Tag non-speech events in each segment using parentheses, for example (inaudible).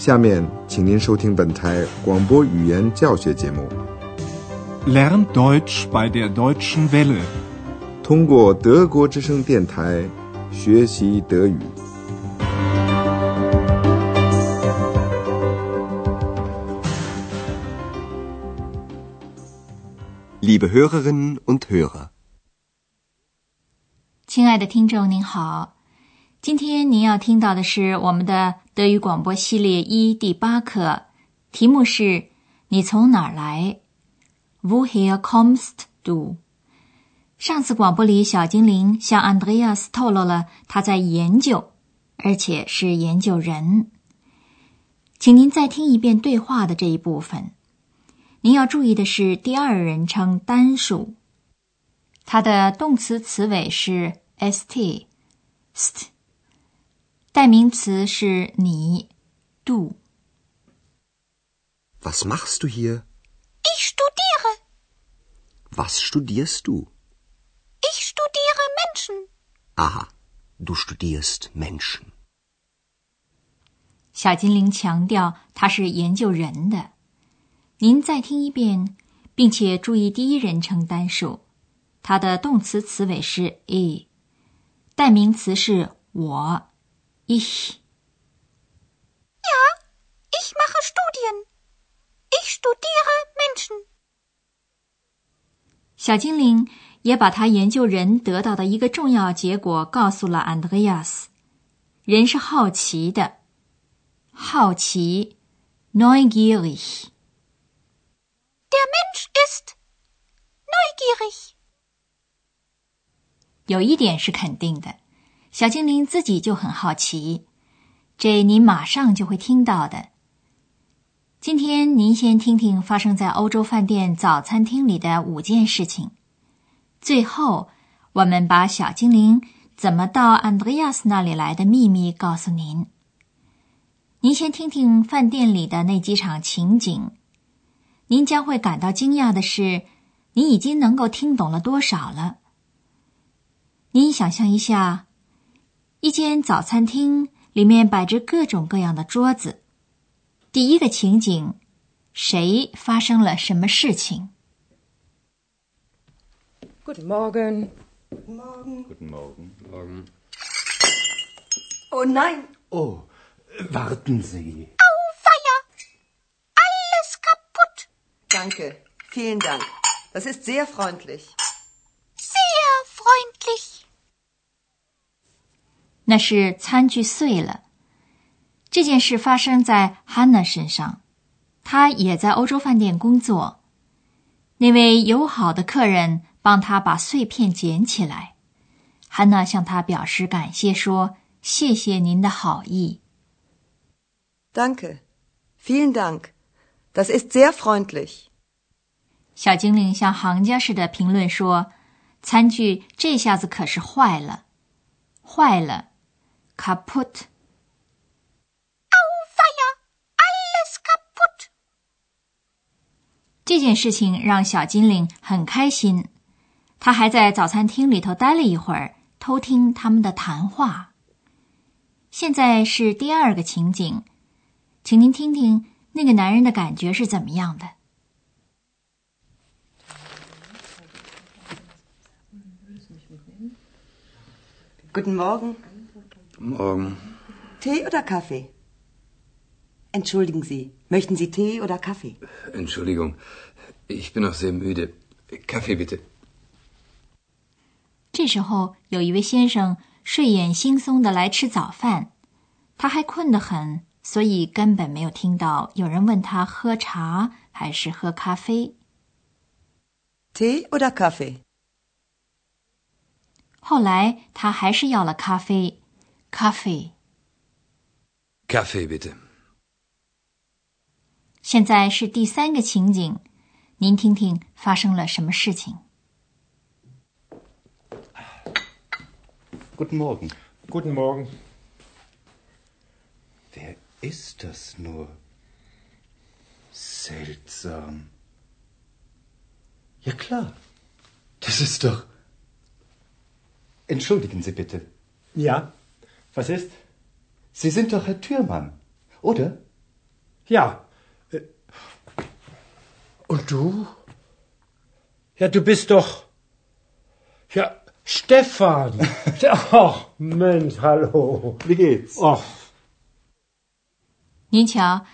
下面，请您收听本台广播语言教学节目。Lern Deutsch bei der Deutschen Welle，通过德国之声电台学习德语。Liebe Hörerinnen und Hörer，亲爱的听众您好，今天您要听到的是我们的德语广播系列一第八课，题目是“你从哪儿来 ”？Woher kommst du？上次广播里，小精灵向 Andreas 透露了他在研究，而且是研究人。请您再听一遍对话的这一部分。您要注意的是第二人称单数，它的动词词尾是 st，st，代名词是你，du。Was machst du hier? Ich studiere. Was studierst du? Ich studiere Menschen. Aha, du studierst Menschen. 小精灵强调，他是研究人的。您再听一遍，并且注意第一人称单数，它的动词词尾是 e，代名词是我，ich。Ja, ich mache Studien. Ich studiere Menschen. 小精灵也把他研究人得到的一个重要结果告诉了 Andreas。人是好奇的，好奇，neugierig。Der Mensch ist neugierig. 有一点是肯定的，小精灵自己就很好奇，这您马上就会听到的。今天您先听听发生在欧洲饭店早餐厅里的五件事情，最后我们把小精灵怎么到安德烈亚斯那里来的秘密告诉您。您先听听饭店里的那几场情景。您将会感到惊讶的是，你已经能够听懂了多少了。您想象一下，一间早餐厅里面摆着各种各样的桌子。第一个情景，谁发生了什么事情？Guten Morgen. Guten Morgen. Guten Morgen. Morgen. Oh nein. Oh, warten Sie. Danke, vielen Dank. Das ist sehr freundlich. Sehr freundlich. 那是餐具碎了。这件事发生在 Hanna 身上，她也在欧洲饭店工作。那位友好的客人帮她把碎片捡起来。Hanna 向他表示感谢，说：“谢谢您的好意。” Danke, vielen Dank. Das ist sehr freundlich. 小精灵像行家似的评论说：“餐具这下子可是坏了，坏了，kaputt。” Alles kaputt。这件事情让小精灵很开心，他还在早餐厅里头待了一会儿，偷听他们的谈话。现在是第二个情景，请您听听。那个男人的感觉是怎么样的？Guten Morgen. Morgen. Tee oder Kaffee? Entschuldigen Sie, möchten Sie Tee oder Kaffee? Entschuldigung, ich bin noch sehr müde. Kaffee bitte. 这时候，有一位先生睡眼惺忪的来吃早饭，他还困得很。所以根本没有听到有人问他喝茶还是喝咖啡。Tee oder Kaffee？后来他还是要了咖啡，咖啡。Kaffee bitte。现在是第三个情景，您听听发生了什么事情。Guten Morgen. Guten Morgen. Wer ist das nur? Seltsam. Ja klar. Das ist doch. Entschuldigen Sie bitte. Ja. Was ist? Sie sind doch Herr Türmann, oder? Ja. Äh, Und du? Ja, du bist doch. Ja, Stefan. (laughs) Ach, Mensch, hallo. Wie geht's? Ach, 您瞧，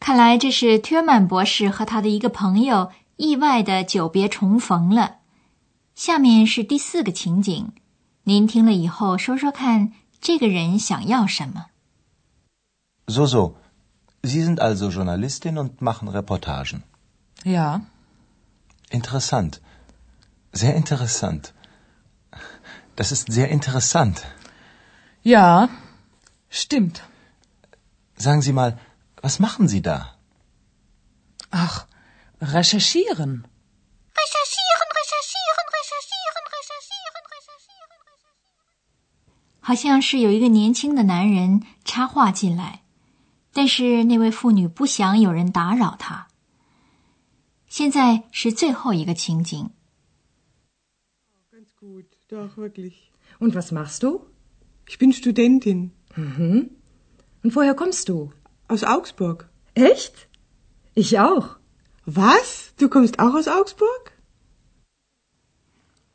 看来这是ทื尔曼博士和他的一个朋友意外的久别重逢了。下面是第四个情景，您听了以后说说看， 这个人想要什么？ So, so. Sie sind also Journalistin und machen Reportagen. Ja, Interessant. Sehr interessant. Das ist sehr interessant. ja, stimmt. Sagen Sie mal, was machen Sie da? Ach, recherchieren. Recherchieren, 好像是有一个年轻的男人插话进来，但是那位妇女不想有人打扰她。现在是最后一个情景，Ganz gut, doch, wirklich. Und was machst du? Ich bin Studentin Und woher kommst du? aus Augsburg. Echt? Ich auch. Was? Du kommst auch aus Augsburg?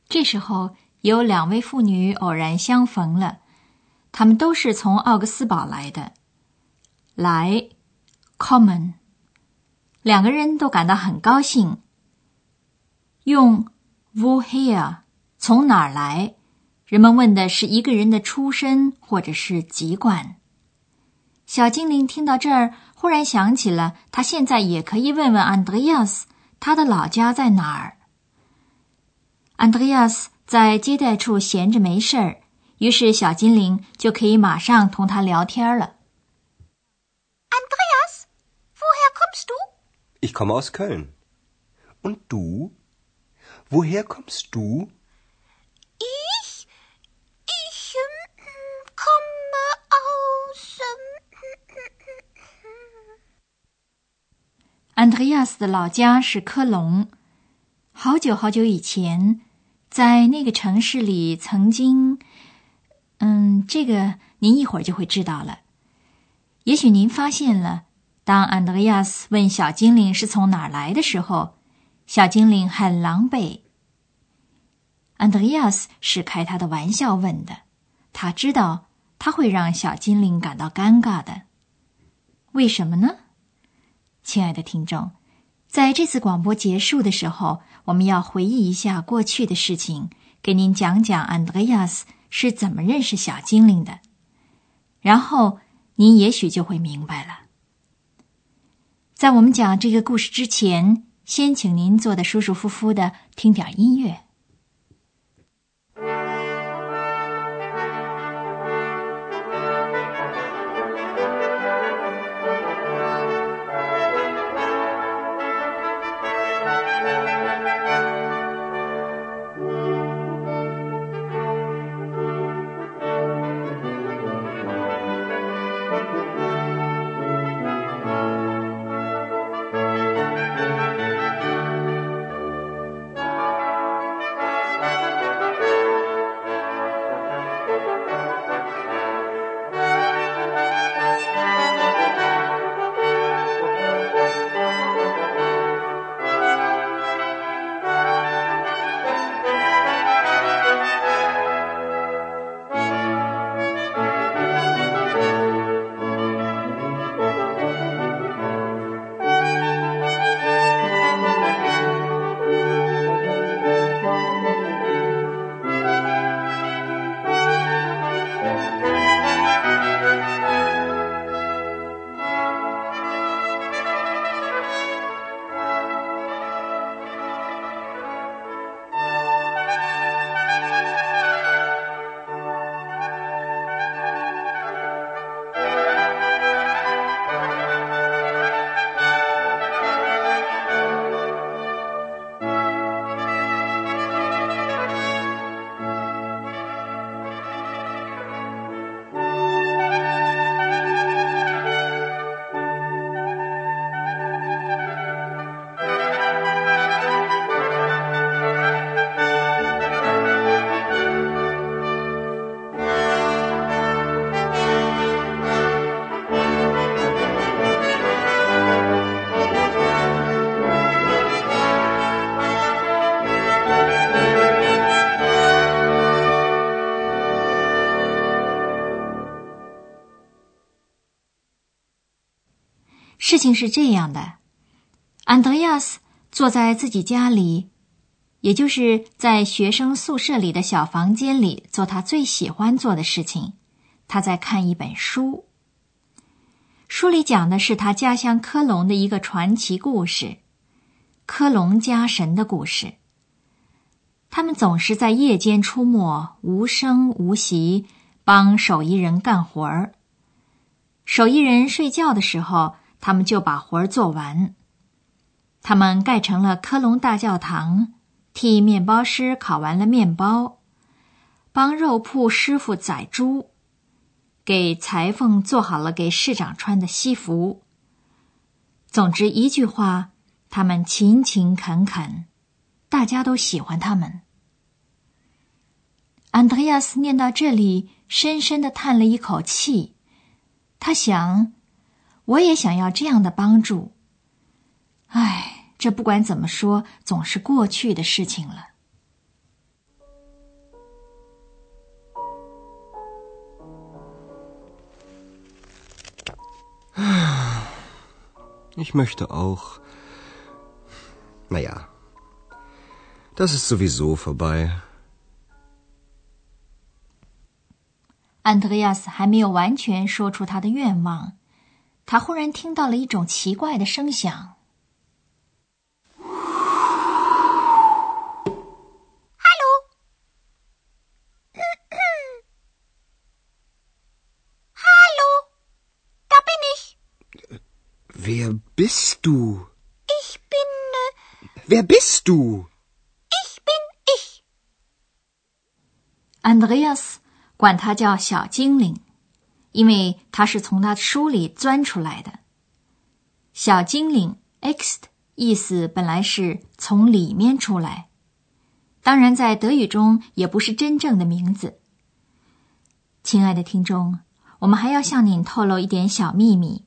这时候有两位妇女偶然相逢了，他们都是从奥格斯堡来的。来，common，两个人都感到很高兴。用 wohere 从哪儿来？人们问的是一个人的出身或者是籍贯。小精灵听到这儿，忽然想起了，他现在也可以问问安德烈亚斯，他的老家在哪儿。安德烈亚斯在接待处闲着没事儿，于是小精灵就可以马上同他聊天了。Andreas, woher kommst du? Ich komme aus Köln. Und du? Woher kommst du? Ich? Ich ähm, komme aus. Ähm, 安德烈亚斯的老家是科隆，好久好久以前，在那个城市里曾经，嗯，这个您一会儿就会知道了。也许您发现了，当安德烈亚斯问小精灵是从哪儿来的时候，小精灵很狼狈。安德烈亚斯是开他的玩笑问的，他知道他会让小精灵感到尴尬的。为什么呢？亲爱的听众，在这次广播结束的时候，我们要回忆一下过去的事情，给您讲讲安德烈亚斯是怎么认识小精灵的，然后您也许就会明白了。在我们讲这个故事之前，先请您坐的舒舒服服的，听点音乐。事情是这样的，安德亚斯坐在自己家里，也就是在学生宿舍里的小房间里，做他最喜欢做的事情。他在看一本书，书里讲的是他家乡科隆的一个传奇故事——科隆家神的故事。他们总是在夜间出没，无声无息，帮手艺人干活儿。手艺人睡觉的时候。他们就把活儿做完。他们盖成了科隆大教堂，替面包师烤完了面包，帮肉铺师傅宰猪，给裁缝做好了给市长穿的西服。总之一句话，他们勤勤恳恳，大家都喜欢他们。安德烈亚斯念到这里，深深的叹了一口气，他想。我也想要这样的帮助。唉，这不管怎么说，总是过去的事情了。Ich möchte auch. Naja, das ist sowieso vorbei. 安德烈亚斯还没有完全说出他的愿望。他忽然听到了一种奇怪的声响。“Hallo”，“Hallo”，da bin ich。Wer bist du? Ich bin. Wer bist du? Ich bin ich。Andreas 管他叫小精灵。因为他是从他书里钻出来的，小精灵 X 意思本来是从里面出来，当然在德语中也不是真正的名字。亲爱的听众，我们还要向您透露一点小秘密：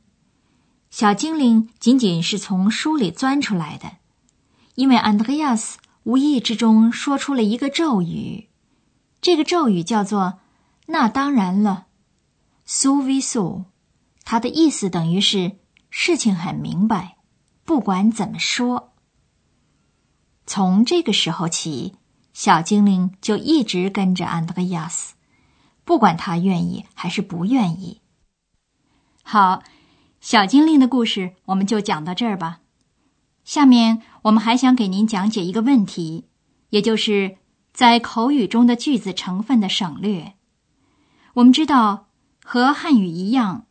小精灵仅仅是从书里钻出来的，因为安德烈亚斯无意之中说出了一个咒语，这个咒语叫做“那当然了”。“sowieso”，它的意思等于是事情很明白，不管怎么说。从这个时候起，小精灵就一直跟着安德烈亚斯，不管他愿意还是不愿意。好，小精灵的故事我们就讲到这儿吧。下面我们还想给您讲解一个问题，也就是在口语中的句子成分的省略。我们知道。和汉语一样，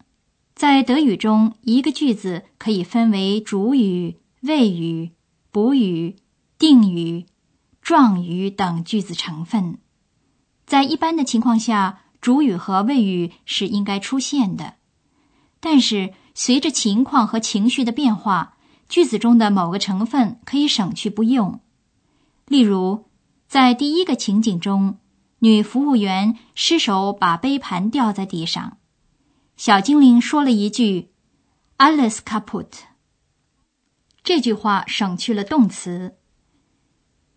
在德语中，一个句子可以分为主语、谓语、补语、定语、状语等句子成分。在一般的情况下，主语和谓语是应该出现的。但是，随着情况和情绪的变化，句子中的某个成分可以省去不用。例如，在第一个情景中。女服务员失手把杯盘掉在地上，小精灵说了一句 “alles kaputt”。这句话省去了动词。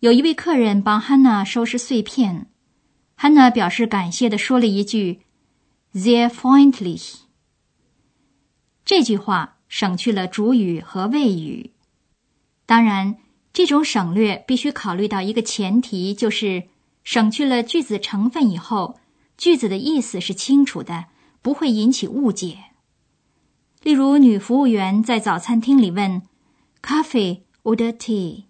有一位客人帮 hanna 收拾碎片，hanna 表示感谢的说了一句 “sehr freundlich”。这句话省去了主语和谓语。当然，这种省略必须考虑到一个前提，就是。省去了句子成分以后，句子的意思是清楚的，不会引起误解。例如，女服务员在早餐厅里问：“Coffee or tea？”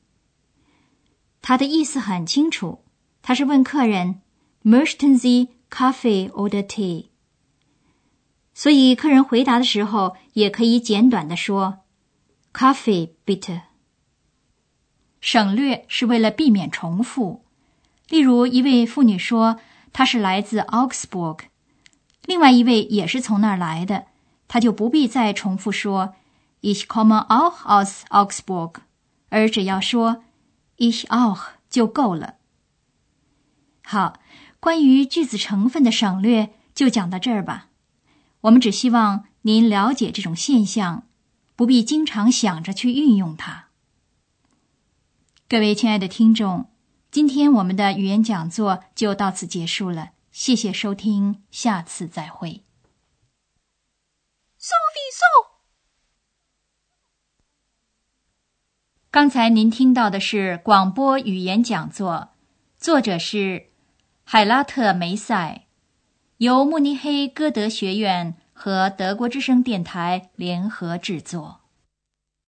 她的意思很清楚，她是问客人：“Möchten s e Coffee or tea？” 所以，客人回答的时候也可以简短的说：“Coffee bitter。”省略是为了避免重复。例如，一位妇女说她是来自 Augsburg，另外一位也是从那儿来的，她就不必再重复说 Ich komme auch aus Augsburg，而只要说 Ich auch 就够了。好，关于句子成分的省略就讲到这儿吧。我们只希望您了解这种现象，不必经常想着去运用它。各位亲爱的听众。今天我们的语言讲座就到此结束了，谢谢收听，下次再会。So wie so。刚才您听到的是广播语言讲座，作者是海拉特梅塞，由慕尼黑歌德学院和德国之声电台联合制作。